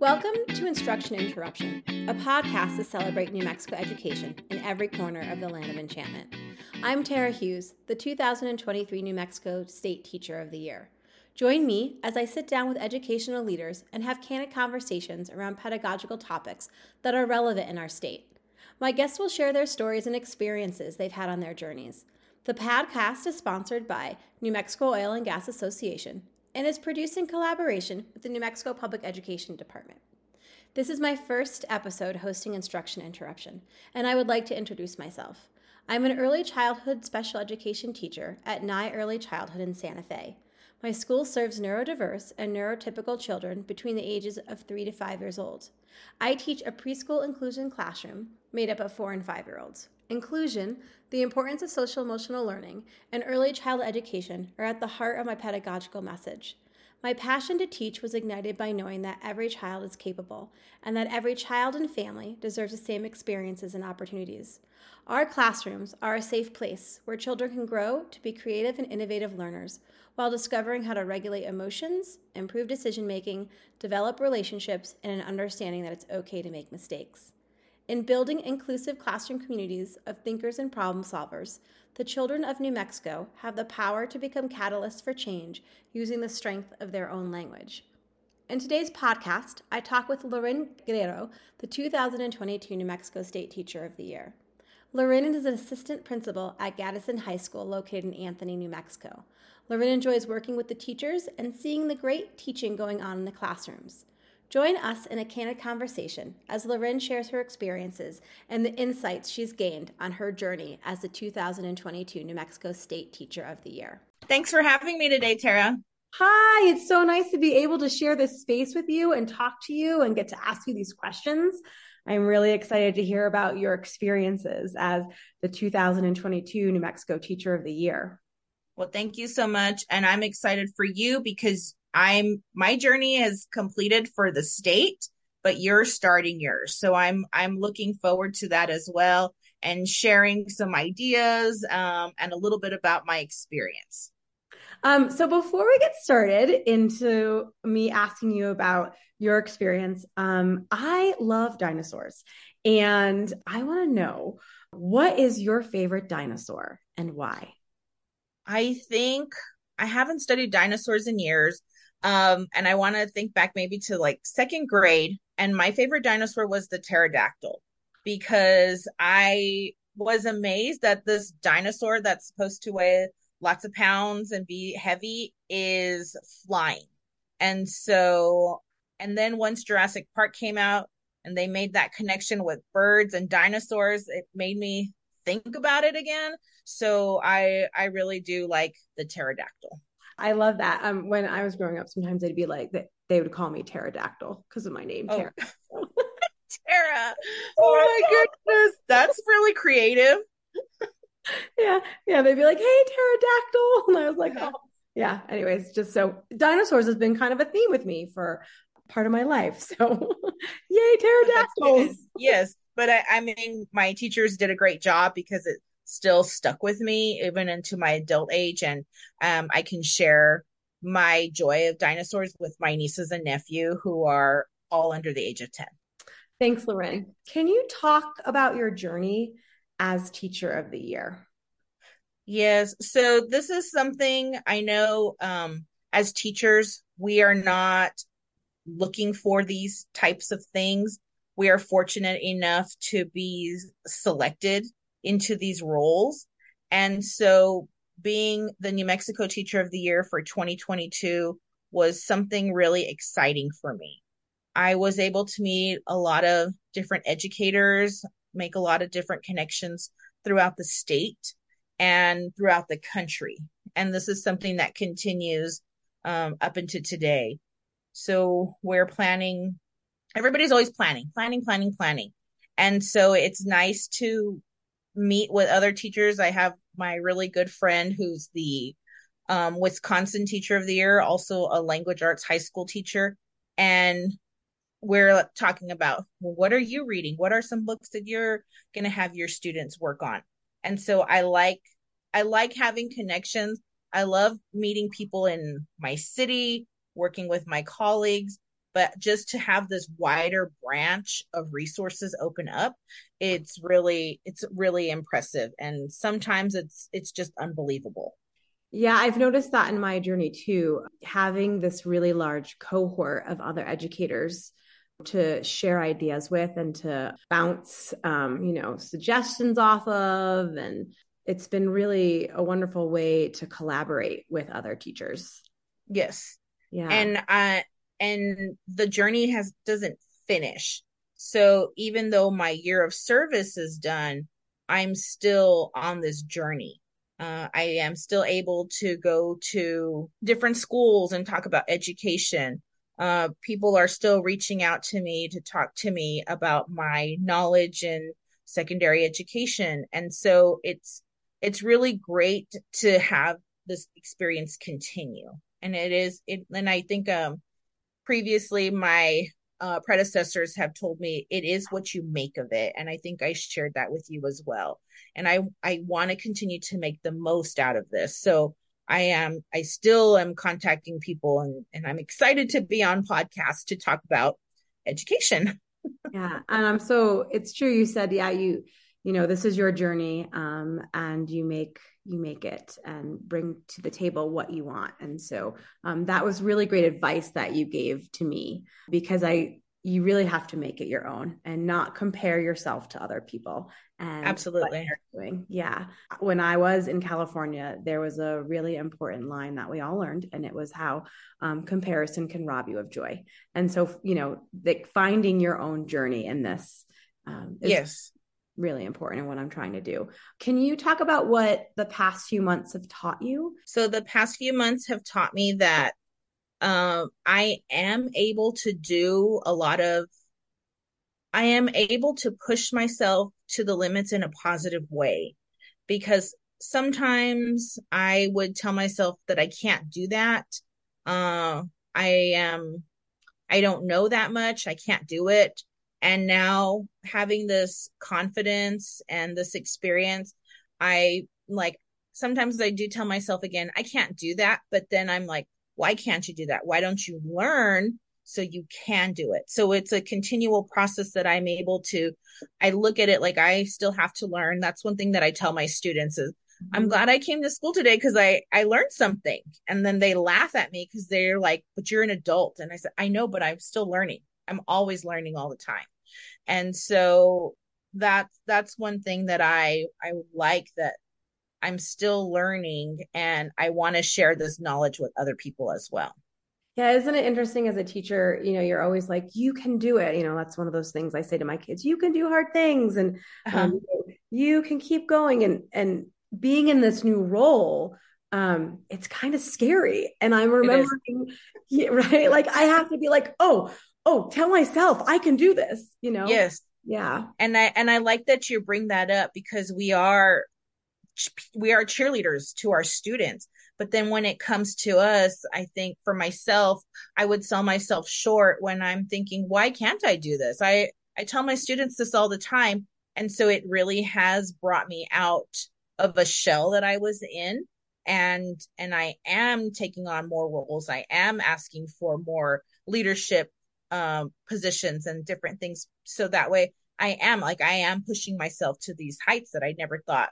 Welcome to Instruction Interruption, a podcast to celebrate New Mexico education in every corner of the land of enchantment. I'm Tara Hughes, the 2023 New Mexico State Teacher of the Year. Join me as I sit down with educational leaders and have candid conversations around pedagogical topics that are relevant in our state. My guests will share their stories and experiences they've had on their journeys. The podcast is sponsored by New Mexico Oil and Gas Association and is produced in collaboration with the New Mexico Public Education Department. This is my first episode hosting Instruction Interruption, and I would like to introduce myself. I'm an early childhood special education teacher at Nye Early Childhood in Santa Fe. My school serves neurodiverse and neurotypical children between the ages of 3 to 5 years old. I teach a preschool inclusion classroom made up of 4 and 5 year olds. Inclusion, the importance of social emotional learning, and early child education are at the heart of my pedagogical message. My passion to teach was ignited by knowing that every child is capable and that every child and family deserves the same experiences and opportunities. Our classrooms are a safe place where children can grow to be creative and innovative learners while discovering how to regulate emotions, improve decision making, develop relationships, and an understanding that it's okay to make mistakes. In building inclusive classroom communities of thinkers and problem solvers, the children of New Mexico have the power to become catalysts for change using the strength of their own language. In today's podcast, I talk with Lorin Guerrero, the 2022 New Mexico State Teacher of the Year. Lorin is an assistant principal at Gadsden High School located in Anthony, New Mexico. Lorin enjoys working with the teachers and seeing the great teaching going on in the classrooms. Join us in a candid conversation as Lorin shares her experiences and the insights she's gained on her journey as the 2022 New Mexico State Teacher of the Year. Thanks for having me today, Tara. Hi, it's so nice to be able to share this space with you and talk to you and get to ask you these questions. I'm really excited to hear about your experiences as the 2022 New Mexico Teacher of the Year. Well, thank you so much. And I'm excited for you because I'm my journey is completed for the state, but you're starting yours. So I'm I'm looking forward to that as well and sharing some ideas um, and a little bit about my experience. Um, so before we get started into me asking you about your experience, um, I love dinosaurs, and I want to know what is your favorite dinosaur and why. I think I haven't studied dinosaurs in years, um, and I want to think back maybe to like second grade. And my favorite dinosaur was the pterodactyl because I was amazed that this dinosaur that's supposed to weigh lots of pounds and be heavy is flying. And so, and then once Jurassic Park came out and they made that connection with birds and dinosaurs, it made me think about it again. So I I really do like the pterodactyl. I love that. Um, when I was growing up, sometimes they'd be like they, they would call me pterodactyl because of my name, oh. Tara. Tara. Oh my goodness, that's really creative. yeah, yeah. They'd be like, "Hey, pterodactyl," and I was like, "Oh, yeah." Anyways, just so dinosaurs has been kind of a theme with me for part of my life. So, yay, pterodactyls! yes, but I, I mean, my teachers did a great job because it still stuck with me even into my adult age. And um, i can share my joy of dinosaurs with my nieces and nephew who are all under the age of 10 thanks lorin can you talk about your journey as teacher of the year? Yes. So this is something i know um, as teachers we are not looking for these types of things. We are fortunate enough to be selected into these roles. And so being the New Mexico Teacher of the Year for 2022 was something really exciting for me. I was able to meet a lot of different educators, make a lot of different connections throughout the state and throughout the country. And this is something that continues um, up into today. So we're planning, everybody's always planning, planning, planning, planning. And so it's nice to meet with other teachers. I have my really good friend who's the um, Wisconsin Teacher of the Year, also a language arts high school teacher. And we're talking about well, what are you reading? What are some books that you're going to have your students work on? And so I like I like having connections. I love meeting people in my city, working with my colleagues, but just to have this wider branch of resources open up it's really it's really impressive. And sometimes it's it's just unbelievable. Yeah, I've noticed that in my journey too, having this really large cohort of other educators to share ideas with and to bounce um, you know suggestions off of and it's been really a wonderful way to collaborate with other teachers. Yes. Yeah. And uh and the journey has doesn't finish so even though my year of service is done i'm still on this journey uh, I am still able to go to different schools and talk about education. Uh, people are still reaching out to me to talk to me about my knowledge in secondary education, and so it's it's really great to have this experience continue. And it is it, and I think um, previously my uh, predecessors have told me it is what you make of it, and I think I shared that with you as well and I I want to continue to make the most out of this. So I am I still am contacting people and and I'm excited to be on podcast to talk about education. yeah, and I'm so it's true you said yeah you you know this is your journey um and you make you make it and bring to the table what you want. And so um that was really great advice that you gave to me because I you really have to make it your own and not compare yourself to other people and absolutely. yeah. When i was in california there was a really important line that we all learned and it was how um, comparison can rob you of joy. And so you know like finding your own journey in this um, yes really important in what i'm trying to do can you talk about what the past few months have taught you so the past few months have taught me that um, I am able to do a lot of, I am able to push myself to the limits in a positive way because sometimes I would tell myself that I can't do that. Uh, I am, I don't know that much. I can't do it. And now having this confidence and this experience, I like sometimes I do tell myself again, I can't do that. But then I'm like, why can't you do that? Why don't you learn so you can do it? So it's a continual process that I'm able to, I look at it like I still have to learn. That's one thing that I tell my students is, mm-hmm. I'm glad I came to school today because I, I learned something. And then they laugh at me because they're like, but you're an adult. And I said, I know, but I'm still learning. I'm always learning all the time. And so that's, that's one thing that I, I like that I'm still learning and I want to share this knowledge with other people as well. Yeah, isn't it interesting as a teacher? You know, you're always like, you can do it. You know, that's one of those things I say to my kids: you can do hard things, and uh-huh. um, you can keep going. And and being in this new role, um, it's kind of scary. And I'm remembering, yeah, right? Like I have to be like, oh, oh, tell myself I can do this. You know? Yes. Yeah. And I and I like that you bring that up because we are we are cheerleaders to our students but then when it comes to us i think for myself i would sell myself short when i'm thinking why can't i do this i i tell my students this all the time and so it really has brought me out of a shell that i was in and and i am taking on more roles i am asking for more leadership um, positions and different things so that way i am like i am pushing myself to these heights that i never thought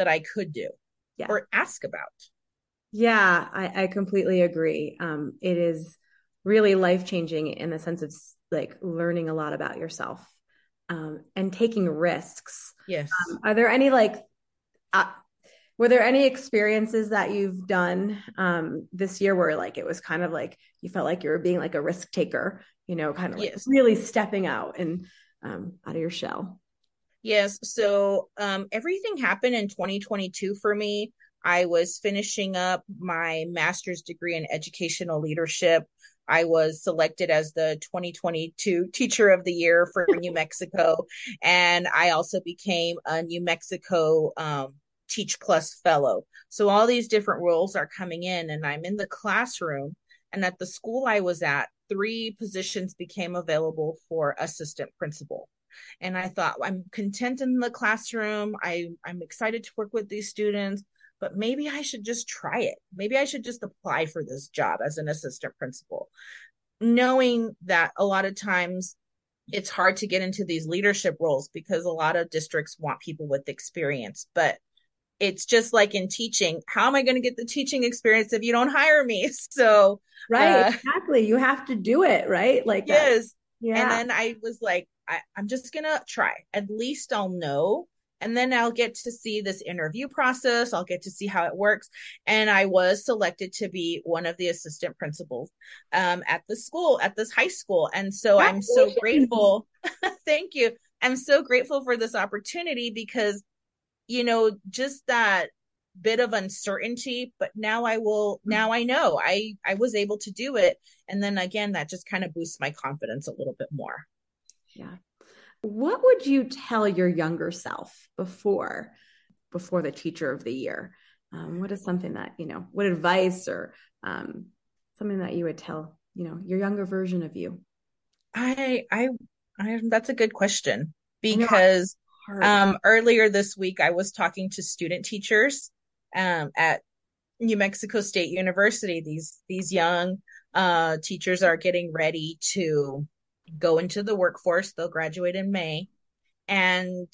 that I could do yeah. or ask about. Yeah, I, I completely agree. Um, it is really life changing in the sense of like learning a lot about yourself um, and taking risks. Yes. Um, are there any like, uh, were there any experiences that you've done um, this year where like it was kind of like you felt like you were being like a risk taker, you know, kind of like yes. really stepping out and um, out of your shell? Yes. So um, everything happened in 2022 for me. I was finishing up my master's degree in educational leadership. I was selected as the 2022 Teacher of the Year for New Mexico. And I also became a New Mexico um, Teach Plus Fellow. So all these different roles are coming in, and I'm in the classroom. And at the school I was at, three positions became available for assistant principal and I thought I'm content in the classroom. I I'm excited to work with these students, but maybe I should just try it. Maybe I should just apply for this job as an assistant principal. knowing that a lot of times it's hard to get into these leadership roles because a lot of districts want people with experience but it's just like in teaching how am i going to get the teaching experience if you don't hire me so right uh, exactly you have to do it right like yes that. yeah and then i was like I, i'm just gonna try at least i'll know and then I'll get to see this interview process. I'll get to see how it works. And I was selected to be one of the assistant principals um, at the school, at this high school. And so I'm so grateful. Thank you. I'm so grateful for this opportunity because, you know, just that bit of uncertainty but now i will mm. now i know i i was able to do it and then again that just kind of boosts my confidence a little bit more yeah what would you tell your younger self before before the teacher of the year? Um, what is something that you know? What advice or um, something that you would tell you know your younger version of you? I I, I that's a good question because um, earlier this week I was talking to student teachers um, at New Mexico State University. These these young uh, teachers are getting ready to go into the workforce. They'll graduate in May. And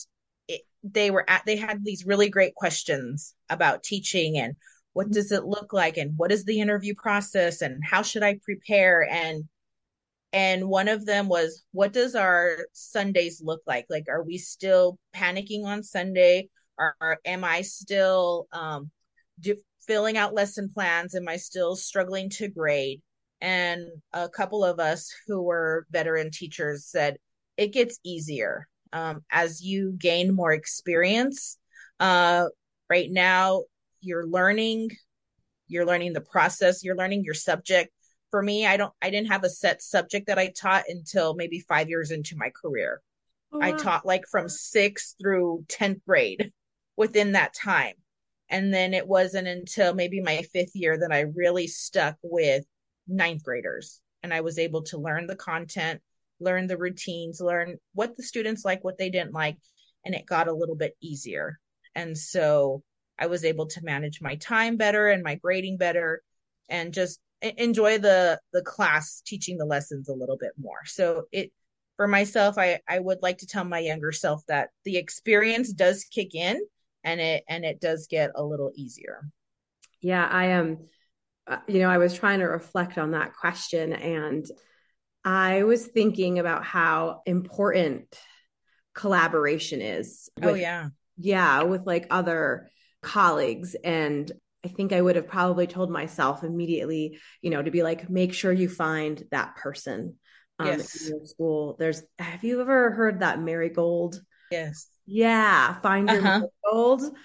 it, they were at, they had these really great questions about teaching and what does it look like and what is the interview process and how should I prepare and and one of them was what does our sundays look like? Like are we still panicking on sunday? Or, or am i still um do, filling out lesson plans? Am i still struggling to grade? And a couple of us who were veteran teachers said it gets easier um, as you gain more experience. Uh, right now you're learning you're learning the process you're learning your subject for me i don't i didn't have a set subject that i taught until maybe five years into my career oh, wow. i taught like from sixth through 10th grade within that time and then it wasn't until maybe my fifth year that i really stuck with ninth graders and I was able to learn the content, learn the routines, learn what the students like, what they didn't like, and it got a little bit easier. And so I was able to manage my time better and my grading better and just enjoy the the class teaching the lessons a little bit more. So it for myself I I would like to tell my younger self that the experience does kick in and it and it does get a little easier. Yeah, I am um you know, I was trying to reflect on that question and I was thinking about how important collaboration is. Oh, with, oh, yeah. Yeah, with like other colleagues. And I think I would have probably told myself immediately, you know, to be like, make sure you find that person um, yes. in your school. There's, have you ever heard that marigold? Yes. Yeah, find your uh-huh. marigold.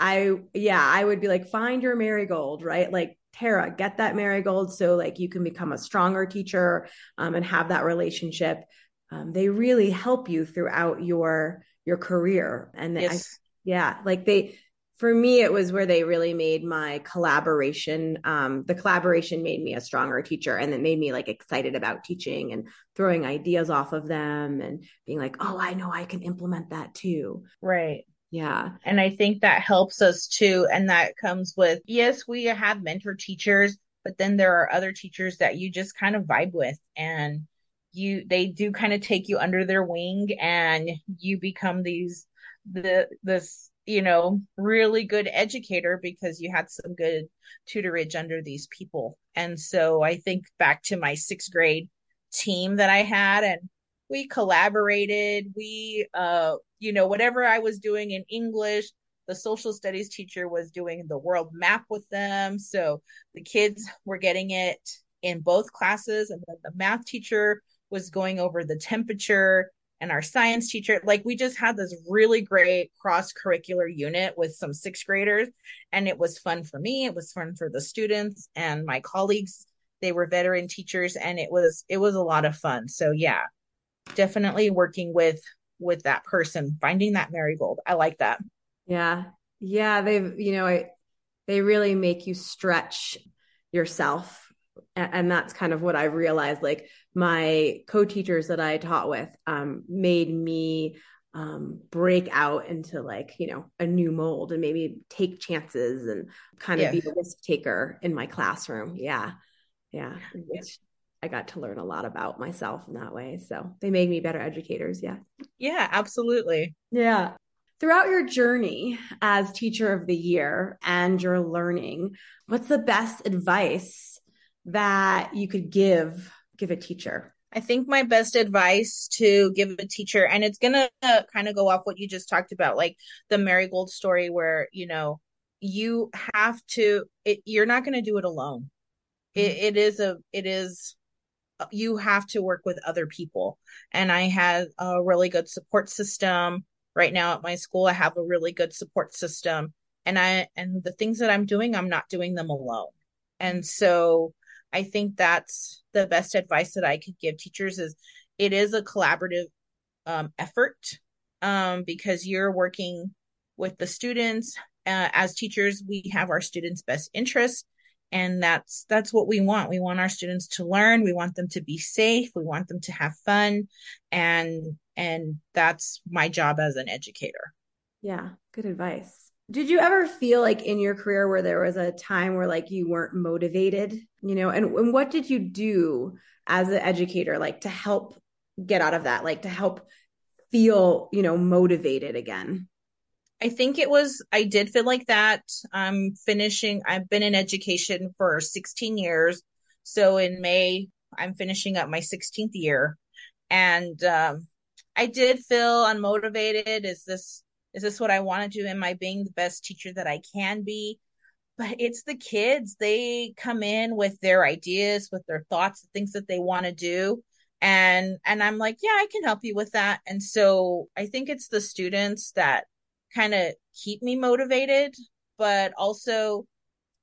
I, yeah, I would be like, find your marigold, right? Like, Tara, get that marigold so like you can become a stronger teacher um, and have that relationship. Um, they really help you throughout your your career, and yes. I, yeah, like they for me it was where they really made my collaboration um, the collaboration made me a stronger teacher and it made me like excited about teaching and throwing ideas off of them and being like oh i know i can implement that too right yeah. And I think that helps us too. And that comes with, yes, we have mentor teachers, but then there are other teachers that you just kind of vibe with and you, they do kind of take you under their wing and you become these, the, this, you know, really good educator because you had some good tutorage under these people. And so I think back to my sixth grade team that I had and we collaborated. We, uh, you know, whatever I was doing in English, the social studies teacher was doing the world map with them. So the kids were getting it in both classes. And then the math teacher was going over the temperature and our science teacher. Like we just had this really great cross curricular unit with some sixth graders. And it was fun for me. It was fun for the students and my colleagues. They were veteran teachers and it was, it was a lot of fun. So yeah, definitely working with with that person finding that marigold i like that yeah yeah they've you know I, they really make you stretch yourself and, and that's kind of what i realized like my co-teachers that i taught with um, made me um, break out into like you know a new mold and maybe take chances and kind of yes. be a risk taker in my classroom yeah yeah I got to learn a lot about myself in that way. So they made me better educators. Yeah. Yeah, absolutely. Yeah. Throughout your journey as teacher of the year and your learning, what's the best advice that you could give give a teacher? I think my best advice to give a teacher, and it's going to kind of go off what you just talked about, like the marigold story, where, you know, you have to, it, you're not going to do it alone. It, mm-hmm. it is a, it is, you have to work with other people. And I had a really good support system right now at my school. I have a really good support system. And I, and the things that I'm doing, I'm not doing them alone. And so I think that's the best advice that I could give teachers is it is a collaborative um, effort um, because you're working with the students. Uh, as teachers, we have our students' best interest, and that's that's what we want. We want our students to learn. We want them to be safe. We want them to have fun, and and that's my job as an educator. Yeah, good advice did you ever feel like in your career where there was a time where like you weren't motivated you know? And, and what did you do as an educator like to help get out of that like to help feel you know motivated again? I think it was i did feel like that. I'm finishing i've been in education for 16 years. So in may i'm finishing up my 16th year. And um, i did feel unmotivated. Is this is this what I want to do? Am I being the best teacher that I can be? But it's the kids. They come in with their ideas, with their thoughts, things that they want to do. And and I'm like, yeah, I can help you with that. And so I think it's the students that kind of keep me motivated, but also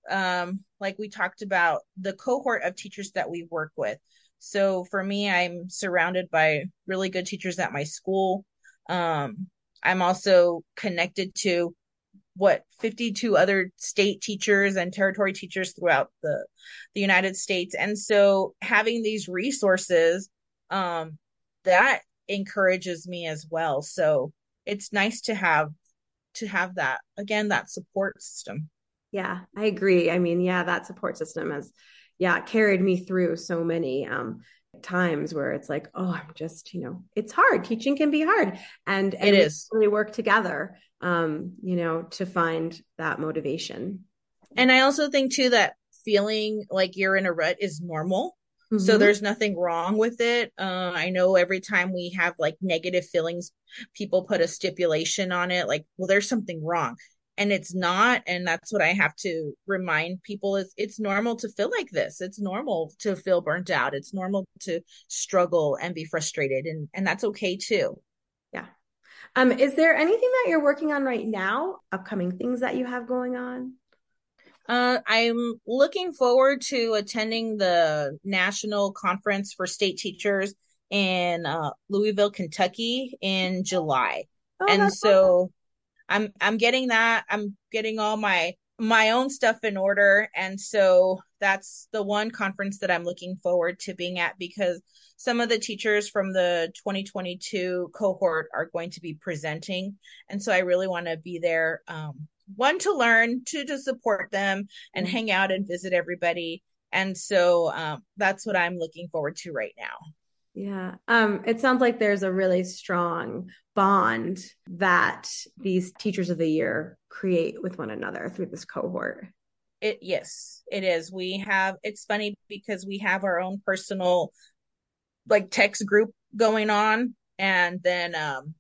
um like we talked about the cohort of teachers that we work with. So for me, I'm surrounded by really good teachers at my school. Um, I'm also connected to what 52 other state teachers and territory teachers throughout the the United States. And so having these resources um that encourages me as well. So it's nice to have to have that again that support system. Yeah i agree. I mean yeah that support system has yeah carried me through so many um times where it's like, oh, I'm just, you know, it's hard. Teaching can be hard. And, and it is really work together, um, you know, to find that motivation. And I also think too that feeling like you're in a rut is normal. Mm-hmm. So there's nothing wrong with it. Uh, I know every time we have like negative feelings, people put a stipulation on it, like, well, there's something wrong and it's not and that's what i have to remind people is it's normal to feel like this. It's normal to feel burnt out. It's normal to struggle and be frustrated and and that's okay too. Yeah. Um is there anything that you're working on right now? Upcoming things that you have going on? Uh, I'm looking forward to attending the national conference for state teachers in uh, Louisville, Kentucky in July. Oh, and so. I'm I'm getting that. I'm getting all my my own stuff in order and so that's the one conference that I'm looking forward to being at because some of the teachers from the 2022 cohort are going to be presenting and so I really want to be there um, one to learn two to support them and mm-hmm. hang out and visit everybody and so um, that's what I'm looking forward to right now yeah. Um, it sounds like there's a really strong bond that these teachers of the year create with one another through this cohort. It yes, it is. We have it's funny because we have our own personal like text group going on and then um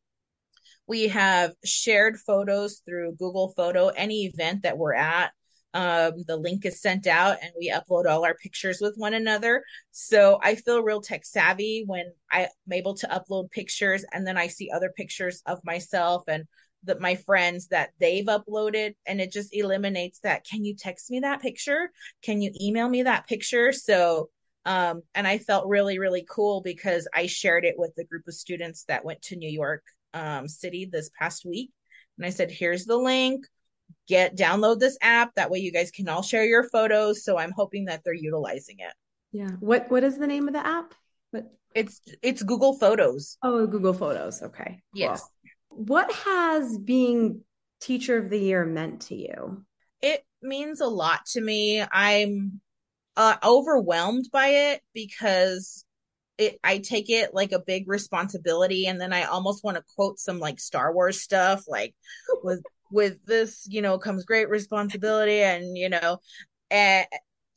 we have shared photos through Google Photo any event that we're at um, the link is sent out and we upload all our pictures with one another. So I feel real tech savvy when I'm able to upload pictures and then I see other pictures of myself and that my friends that they've uploaded and it just eliminates that can you text me that picture? Can you email me that picture? So um and i felt really really cool because i shared it with the group of students that went to new york um, city this past week. And i said here's the link get download this app. That way you guys can all share your photos. So i'm hoping that they're utilizing it. Yeah. What what is the name of the app? What? It's it's google photos. Oh google photos. Okay. Yes. Cool. what has being teacher of the year meant to you? It means a lot to me. I'm uh, overwhelmed by it because it I take it like a big responsibility. And then I almost want to quote some like Star Wars stuff like with with this, you know, comes great responsibility and you know, and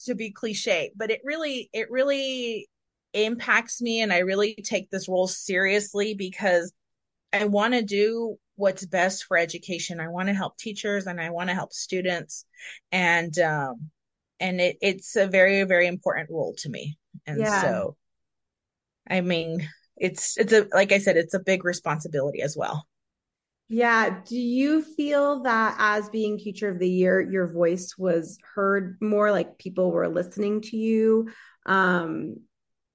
to be cliche, but it really it really impacts me and I really take this role seriously because I want to do what's best for education. I want to help teachers and I want to help students and um and it, it's a very very important role to me. And yeah. so I mean, it's it's a like I said, it's a big responsibility as well. Yeah. Do you feel that as being teacher of the year, your voice was heard more like people were listening to you? Um,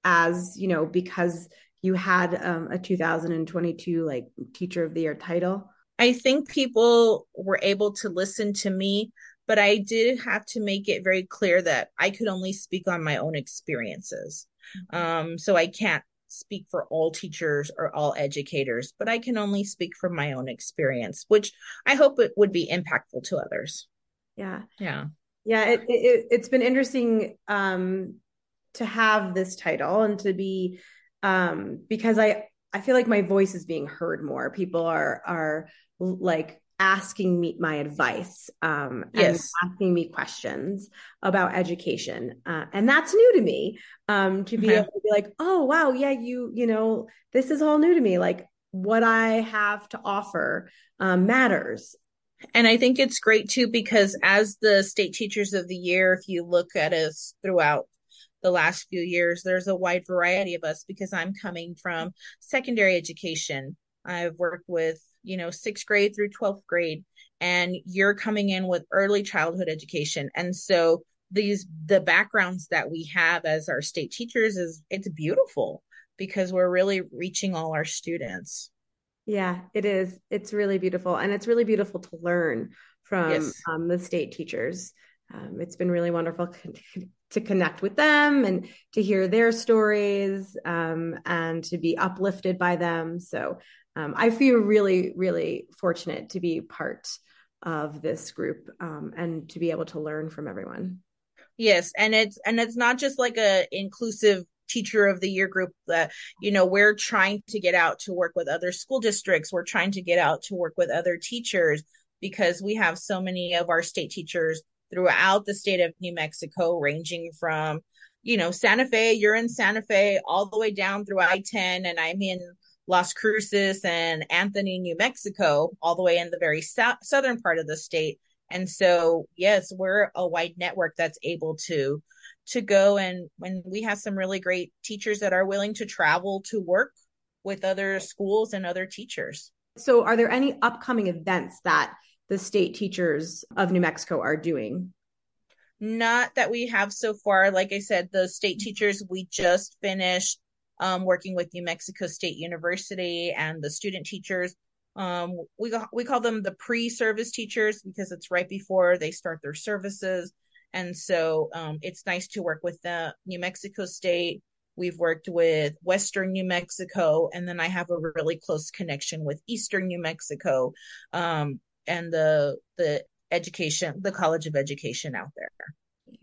as you know, because you had um, a 2022 like teacher of the year title? I think people were able to listen to me, but I did have to make it very clear that I could only speak on my own experiences. Mm-hmm. Um, so I can't speak for all teachers or all educators, but I can only speak from my own experience, which I hope it would be impactful to others. Yeah. Yeah. Yeah. It, it, it's been interesting um, to have this title and to be, um, because I, I feel like my voice is being heard more. People are, are like asking me my advice um, yes. asking me questions about education uh, and that's new to me um, to be able to be like oh wow yeah you you know this is all new to me like what i have to offer um, matters. And i think it's great too because as the state teachers of the year if you look at us throughout the last few years there's a wide variety of us because i'm coming from secondary education. I've worked with you know, sixth grade through 12th grade, and you're coming in with early childhood education. And so these, the backgrounds that we have as our state teachers is, it's beautiful because we're really reaching all our students. Yeah, it is. It's really beautiful. And it's really beautiful to learn from yes. um, the state teachers. Um, it's been really wonderful to connect with them and to hear their stories um, and to be uplifted by them. So um, I feel really, really fortunate to be part of this group um, and to be able to learn from everyone. Yes, and it's and it's not just like a inclusive teacher of the year group that you know we're trying to get out to work with other school districts we're trying to get out to work with other teachers because we have so many of our state teachers throughout the state of New Mexico ranging from you know Santa Fe you're in Santa Fe all the way down through I-10 and I'm in Las Cruces and Anthony, New Mexico, all the way in the very so- southern part of the state. And so, yes, we're a wide network that's able to to go and when we have some really great teachers that are willing to travel to work with other schools and other teachers. So, are there any upcoming events that the state teachers of New Mexico are doing? Not that we have so far. Like I said, the state teachers, we just finished um, working with New Mexico State University and the student teachers. Um, we we call them the pre-service teachers because it's right before they start their services, and so um, it's nice to work with the New Mexico State. We've worked with Western New Mexico, and then I have a really close connection with Eastern New Mexico, um, and the the education, the College of Education out there.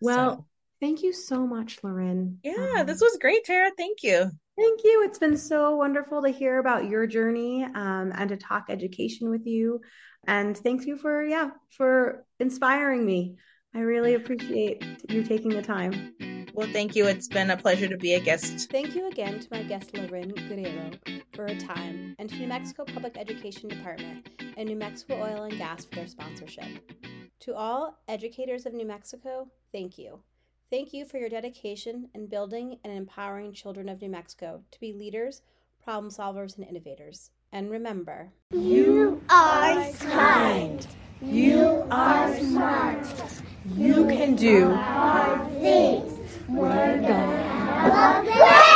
Well, so. Thank you so much, Lauren. Yeah, um, this was great, Tara. Thank you. Thank you. It's been so wonderful to hear about your journey um, and to talk education with you. And thank you for, yeah, for inspiring me. I really appreciate you taking the time. Well, thank you. It's been a pleasure to be a guest. Thank you again to my guest, Lauren Guerrero, for her time, and to New Mexico Public Education Department and New Mexico Oil and Gas for their sponsorship. To all educators of New Mexico, thank you. Thank you for your dedication in building and empowering children of New Mexico to be leaders, problem solvers, and innovators. And remember, you are kind. You are smart. You can do hard things. We're gonna have a